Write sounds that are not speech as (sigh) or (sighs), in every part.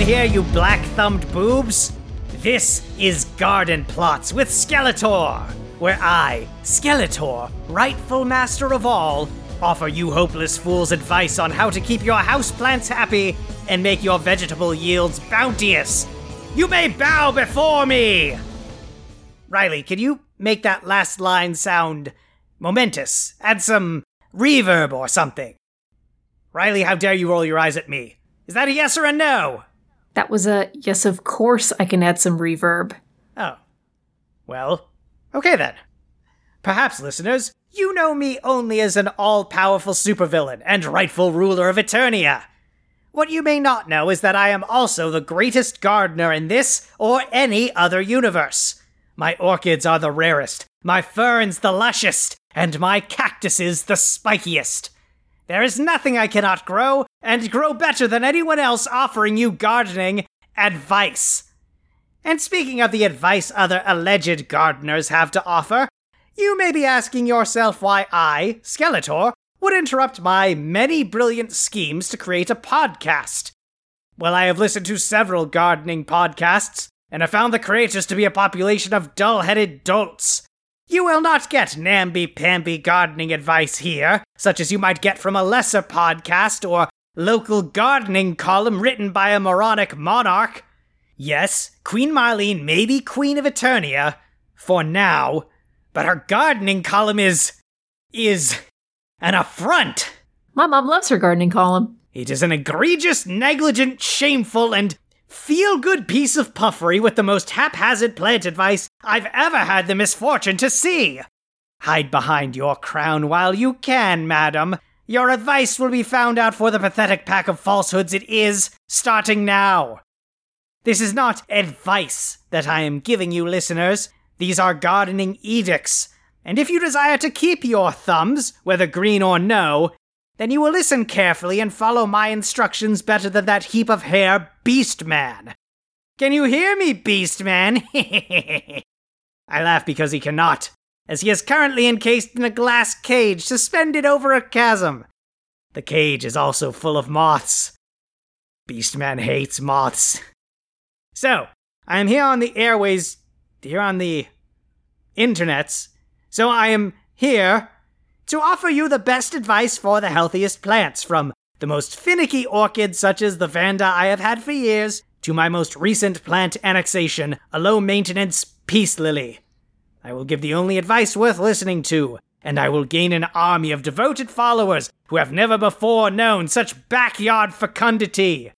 here, you black thumbed boobs? This is Garden Plots with Skeletor, where I, Skeletor, rightful master of all, offer you hopeless fools advice on how to keep your houseplants happy and make your vegetable yields bounteous. You may bow before me! Riley, can you make that last line sound momentous? Add some reverb or something. Riley, how dare you roll your eyes at me? Is that a yes or a no? That was a yes, of course I can add some reverb. Oh. Well, okay then. Perhaps, listeners, you know me only as an all powerful supervillain and rightful ruler of Eternia. What you may not know is that I am also the greatest gardener in this or any other universe. My orchids are the rarest, my ferns the lushest, and my cactuses the spikiest. There is nothing I cannot grow, and grow better than anyone else offering you gardening advice. And speaking of the advice other alleged gardeners have to offer, you may be asking yourself why I, Skeletor, would interrupt my many brilliant schemes to create a podcast. Well, I have listened to several gardening podcasts, and have found the creators to be a population of dull headed dolts. You will not get namby pamby gardening advice here, such as you might get from a lesser podcast or local gardening column written by a moronic monarch. Yes, Queen Marlena may be Queen of Eternia, for now, but her gardening column is. is. an affront! My mom loves her gardening column. It is an egregious, negligent, shameful, and feel good piece of puffery with the most haphazard plant advice I've ever had the misfortune to see. Hide behind your crown while you can, madam. Your advice will be found out for the pathetic pack of falsehoods it is, starting now. This is not advice that I am giving you, listeners. These are gardening edicts. And if you desire to keep your thumbs, whether green or no, then you will listen carefully and follow my instructions better than that heap of hair, Beast Man. Can you hear me, Beast Man? (laughs) I laugh because he cannot, as he is currently encased in a glass cage suspended over a chasm. The cage is also full of moths. Beastman hates moths. So, I am here on the airways, here on the internets, so I am here to offer you the best advice for the healthiest plants, from the most finicky orchids such as the Vanda I have had for years, to my most recent plant annexation, a low maintenance peace lily. I will give the only advice worth listening to, and I will gain an army of devoted followers who have never before known such backyard fecundity.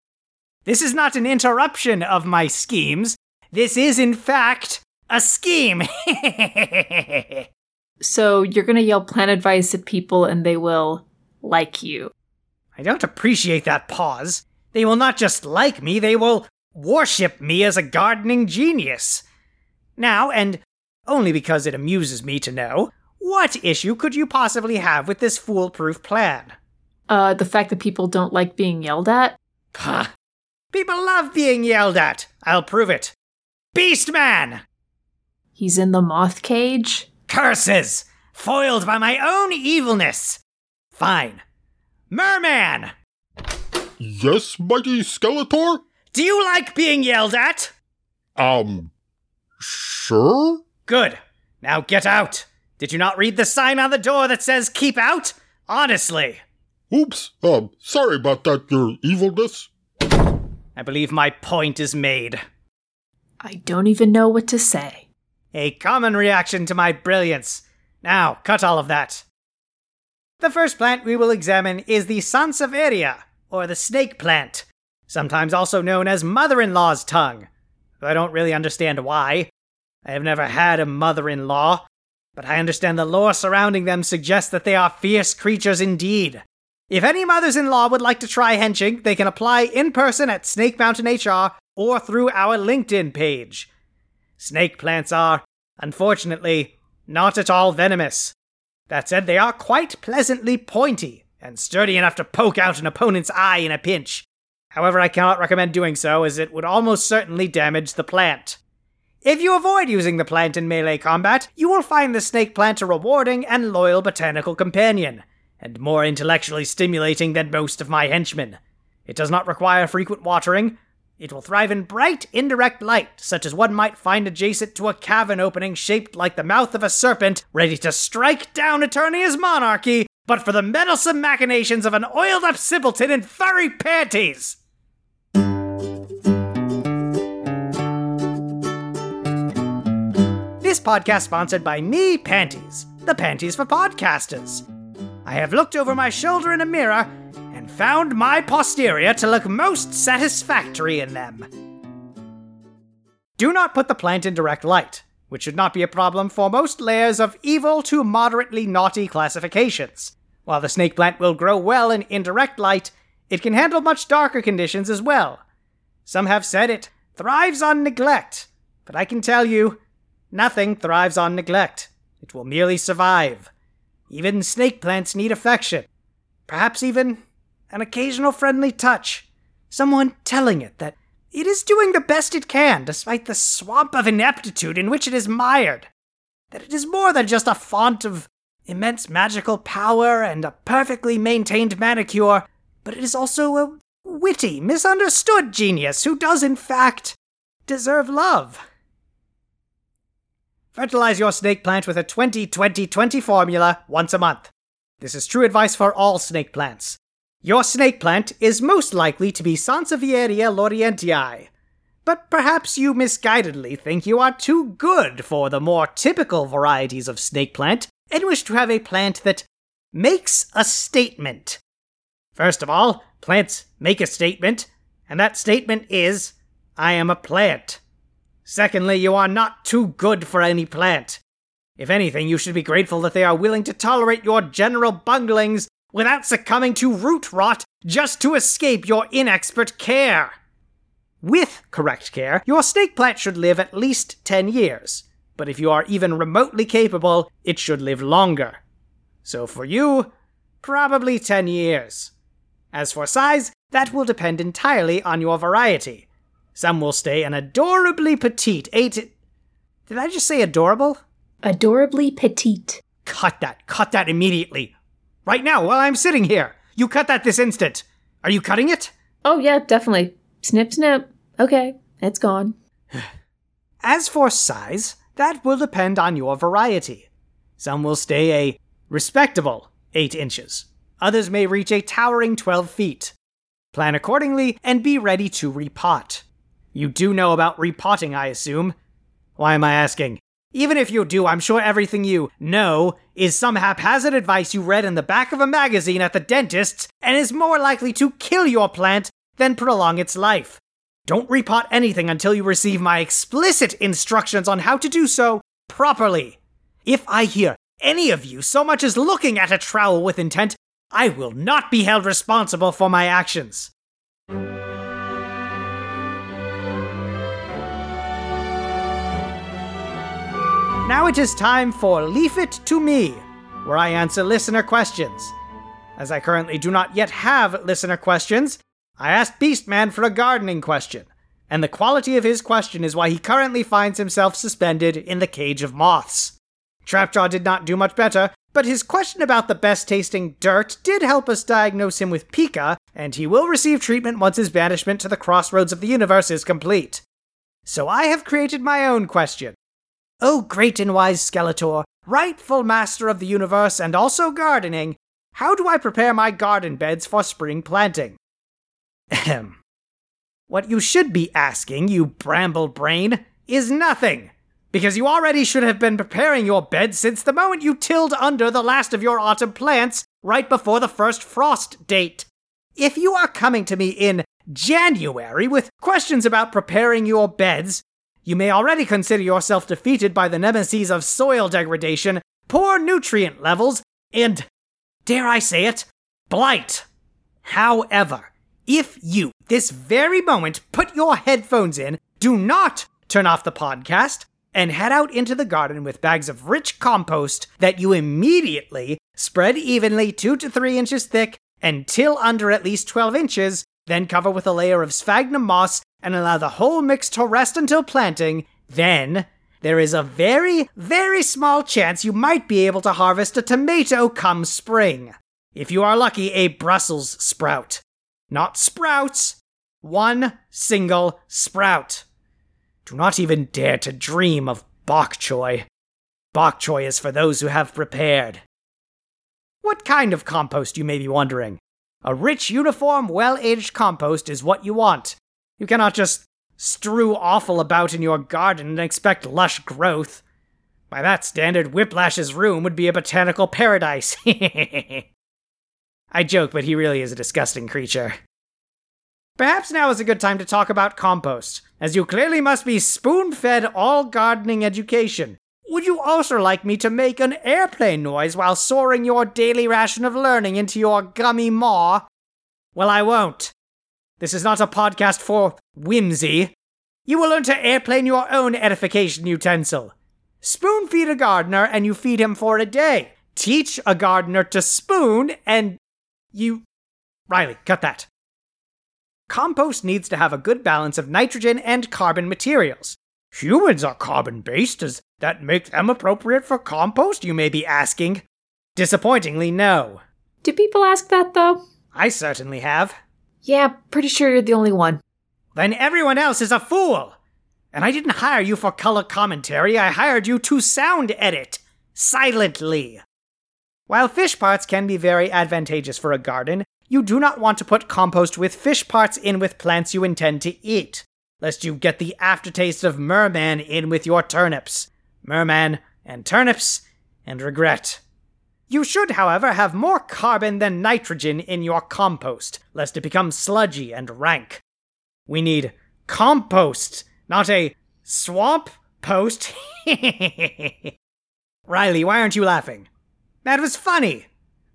This is not an interruption of my schemes. This is, in fact, a scheme. (laughs) So you're gonna yell plant advice at people and they will like you. I don't appreciate that pause. They will not just like me, they will worship me as a gardening genius. Now, and only because it amuses me to know, what issue could you possibly have with this foolproof plan? Uh, the fact that people don't like being yelled at? Pah! People love being yelled at. I'll prove it. Beastman! He's in the moth cage? Curses! Foiled by my own evilness! Fine. Merman! Yes, mighty Skeletor? Do you like being yelled at? Um, sure? Good. Now get out. Did you not read the sign on the door that says keep out? Honestly. Oops, um, sorry about that, your evilness. I believe my point is made. I don't even know what to say. A common reaction to my brilliance. Now, cut all of that. The first plant we will examine is the Sansevieria, or the snake plant, sometimes also known as mother in law's tongue. I don't really understand why. I have never had a mother in law, but I understand the lore surrounding them suggests that they are fierce creatures indeed. If any mothers in law would like to try henching, they can apply in person at Snake Mountain HR or through our LinkedIn page. Snake plants are, unfortunately, not at all venomous. That said, they are quite pleasantly pointy and sturdy enough to poke out an opponent's eye in a pinch. However, I cannot recommend doing so, as it would almost certainly damage the plant. If you avoid using the plant in melee combat, you will find the snake plant a rewarding and loyal botanical companion, and more intellectually stimulating than most of my henchmen. It does not require frequent watering. It will thrive in bright, indirect light, such as one might find adjacent to a cavern opening shaped like the mouth of a serpent, ready to strike down Eternia's monarchy, but for the meddlesome machinations of an oiled up simpleton in furry panties! This podcast sponsored by me, Panties, the panties for podcasters. I have looked over my shoulder in a mirror found my posterior to look most satisfactory in them. Do not put the plant in direct light, which should not be a problem for most layers of evil to moderately naughty classifications. While the snake plant will grow well in indirect light, it can handle much darker conditions as well. Some have said it thrives on neglect, but I can tell you, Nothing thrives on neglect. It will merely survive. Even snake plants need affection. Perhaps even an occasional friendly touch. Someone telling it that it is doing the best it can despite the swamp of ineptitude in which it is mired. That it is more than just a font of immense magical power and a perfectly maintained manicure, but it is also a witty, misunderstood genius who does, in fact, deserve love. Fertilize your snake plant with a 20 20 20 formula once a month. This is true advice for all snake plants. Your snake plant is most likely to be Sansevieria laurentii, but perhaps you misguidedly think you are too good for the more typical varieties of snake plant and wish to have a plant that makes a statement. First of all, plants make a statement, and that statement is I am a plant. Secondly, you are not too good for any plant. If anything, you should be grateful that they are willing to tolerate your general bunglings without succumbing to root rot just to escape your inexpert care. With correct care, your snake plant should live at least 10 years, but if you are even remotely capable, it should live longer. So for you, probably 10 years. As for size, that will depend entirely on your variety. Some will stay an adorably petite eight. Did I just say adorable? Adorably petite. Cut that. Cut that immediately. Right now, while I'm sitting here. You cut that this instant. Are you cutting it? Oh, yeah, definitely. Snip, snip. Okay, it's gone. (sighs) As for size, that will depend on your variety. Some will stay a respectable 8 inches. Others may reach a towering 12 feet. Plan accordingly and be ready to repot. You do know about repotting, I assume. Why am I asking? Even if you do, I'm sure everything you know is some haphazard advice you read in the back of a magazine at the dentist's and is more likely to kill your plant than prolong its life. Don't repot anything until you receive my explicit instructions on how to do so properly. If I hear any of you so much as looking at a trowel with intent, I will not be held responsible for my actions. Now it is time for Leaf It to Me, where I answer listener questions. As I currently do not yet have listener questions, I asked Beastman for a gardening question, and the quality of his question is why he currently finds himself suspended in the cage of moths. Trapjaw did not do much better, but his question about the best tasting dirt did help us diagnose him with pica, and he will receive treatment once his banishment to the crossroads of the universe is complete. So I have created my own question, O great and wise Skeletor, rightful master of the universe and also gardening, how do I prepare my garden beds for spring planting? Ahem. What you should be asking, you bramble brain, is nothing, because you already should have been preparing your bed since the moment you tilled under the last of your autumn plants right before the first frost date. If you are coming to me in January with questions about preparing your beds, you may already consider yourself defeated by the nemesis of soil degradation, poor nutrient levels, and, dare I say it, blight. However, if you, this very moment, put your headphones in, do not turn off the podcast, and head out into the garden with bags of rich compost that you immediately spread evenly two to three inches thick and till under at least 12 inches, then cover with a layer of sphagnum moss and allow the whole mix to rest until planting, then there is a very, very small chance you might be able to harvest a tomato come spring. If you are lucky, a Brussels sprout. Not sprouts, one single sprout. Do not even dare to dream of bok choy. Bok choy is for those who have prepared. What kind of compost, you may be wondering? A rich, uniform, well aged compost is what you want. You cannot just strew offal about in your garden and expect lush growth. By that standard, Whiplash's room would be a botanical paradise. (laughs) I joke, but he really is a disgusting creature. Perhaps now is a good time to talk about compost, as you clearly must be spoon fed all gardening education. Would you also like me to make an airplane noise while soaring your daily ration of learning into your gummy maw? Well, I won't. This is not a podcast for whimsy. You will learn to airplane your own edification utensil. Spoon feed a gardener and you feed him for a day. Teach a gardener to spoon and you. Riley, cut that. Compost needs to have a good balance of nitrogen and carbon materials. Humans are carbon based. Does that make them appropriate for compost, you may be asking? Disappointingly, no. Do people ask that though? I certainly have. Yeah, pretty sure you're the only one. Then everyone else is a fool! And I didn't hire you for color commentary, I hired you to sound edit. Silently. While fish parts can be very advantageous for a garden, you do not want to put compost with fish parts in with plants you intend to eat, lest you get the aftertaste of merman in with your turnips. Merman and turnips and regret. You should, however, have more carbon than nitrogen in your compost, lest it become sludgy and rank. We need compost, not a swamp post. (laughs) Riley, why aren't you laughing? That was funny.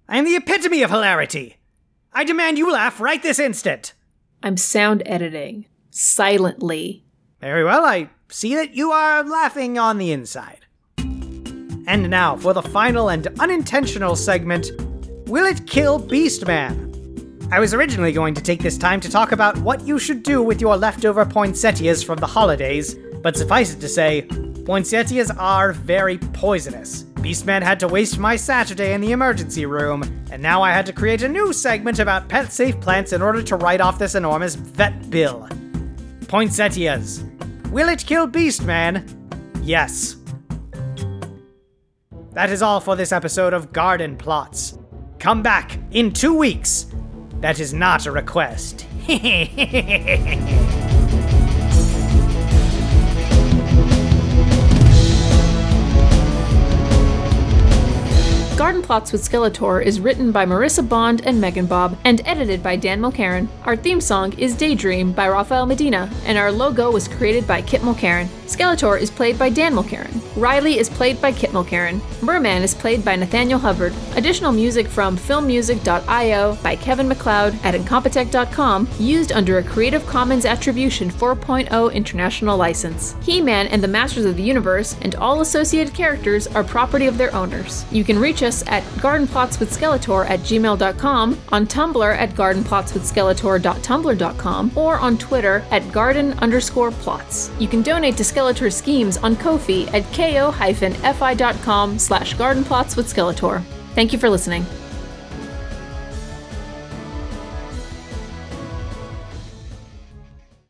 I am the epitome of hilarity. I demand you laugh right this instant. I'm sound editing. Silently. Very well, I see that you are laughing on the inside. And now for the final and unintentional segment Will it kill Beastman? I was originally going to take this time to talk about what you should do with your leftover poinsettias from the holidays, but suffice it to say, poinsettias are very poisonous. Beastman had to waste my Saturday in the emergency room, and now I had to create a new segment about pet safe plants in order to write off this enormous vet bill. Poinsettias. Will it kill Beastman? Yes. That is all for this episode of Garden Plots. Come back in two weeks. That is not a request. (laughs) Garden Plots with Skeletor is written by Marissa Bond and Megan Bob and edited by Dan Mulcairn. Our theme song is Daydream by Rafael Medina, and our logo was created by Kit Mulcairn. Skeletor is played by Dan Mulcairn. Riley is played by Kit Mulcairn. Merman is played by Nathaniel Hubbard. Additional music from filmmusic.io by Kevin MacLeod at Incompetech.com, used under a Creative Commons Attribution 4.0 international license. He Man and the Masters of the Universe and all associated characters are property of their owners. You can reach us at gardenplotswithskeletor at gmail.com, on Tumblr at gardenplotswithskeletor.tumblr.com, or on Twitter at garden underscore plots. You can donate to Skeletor schemes on Ko-fi at ko-fi.com slash gardenplots with Skeletor. Thank you for listening.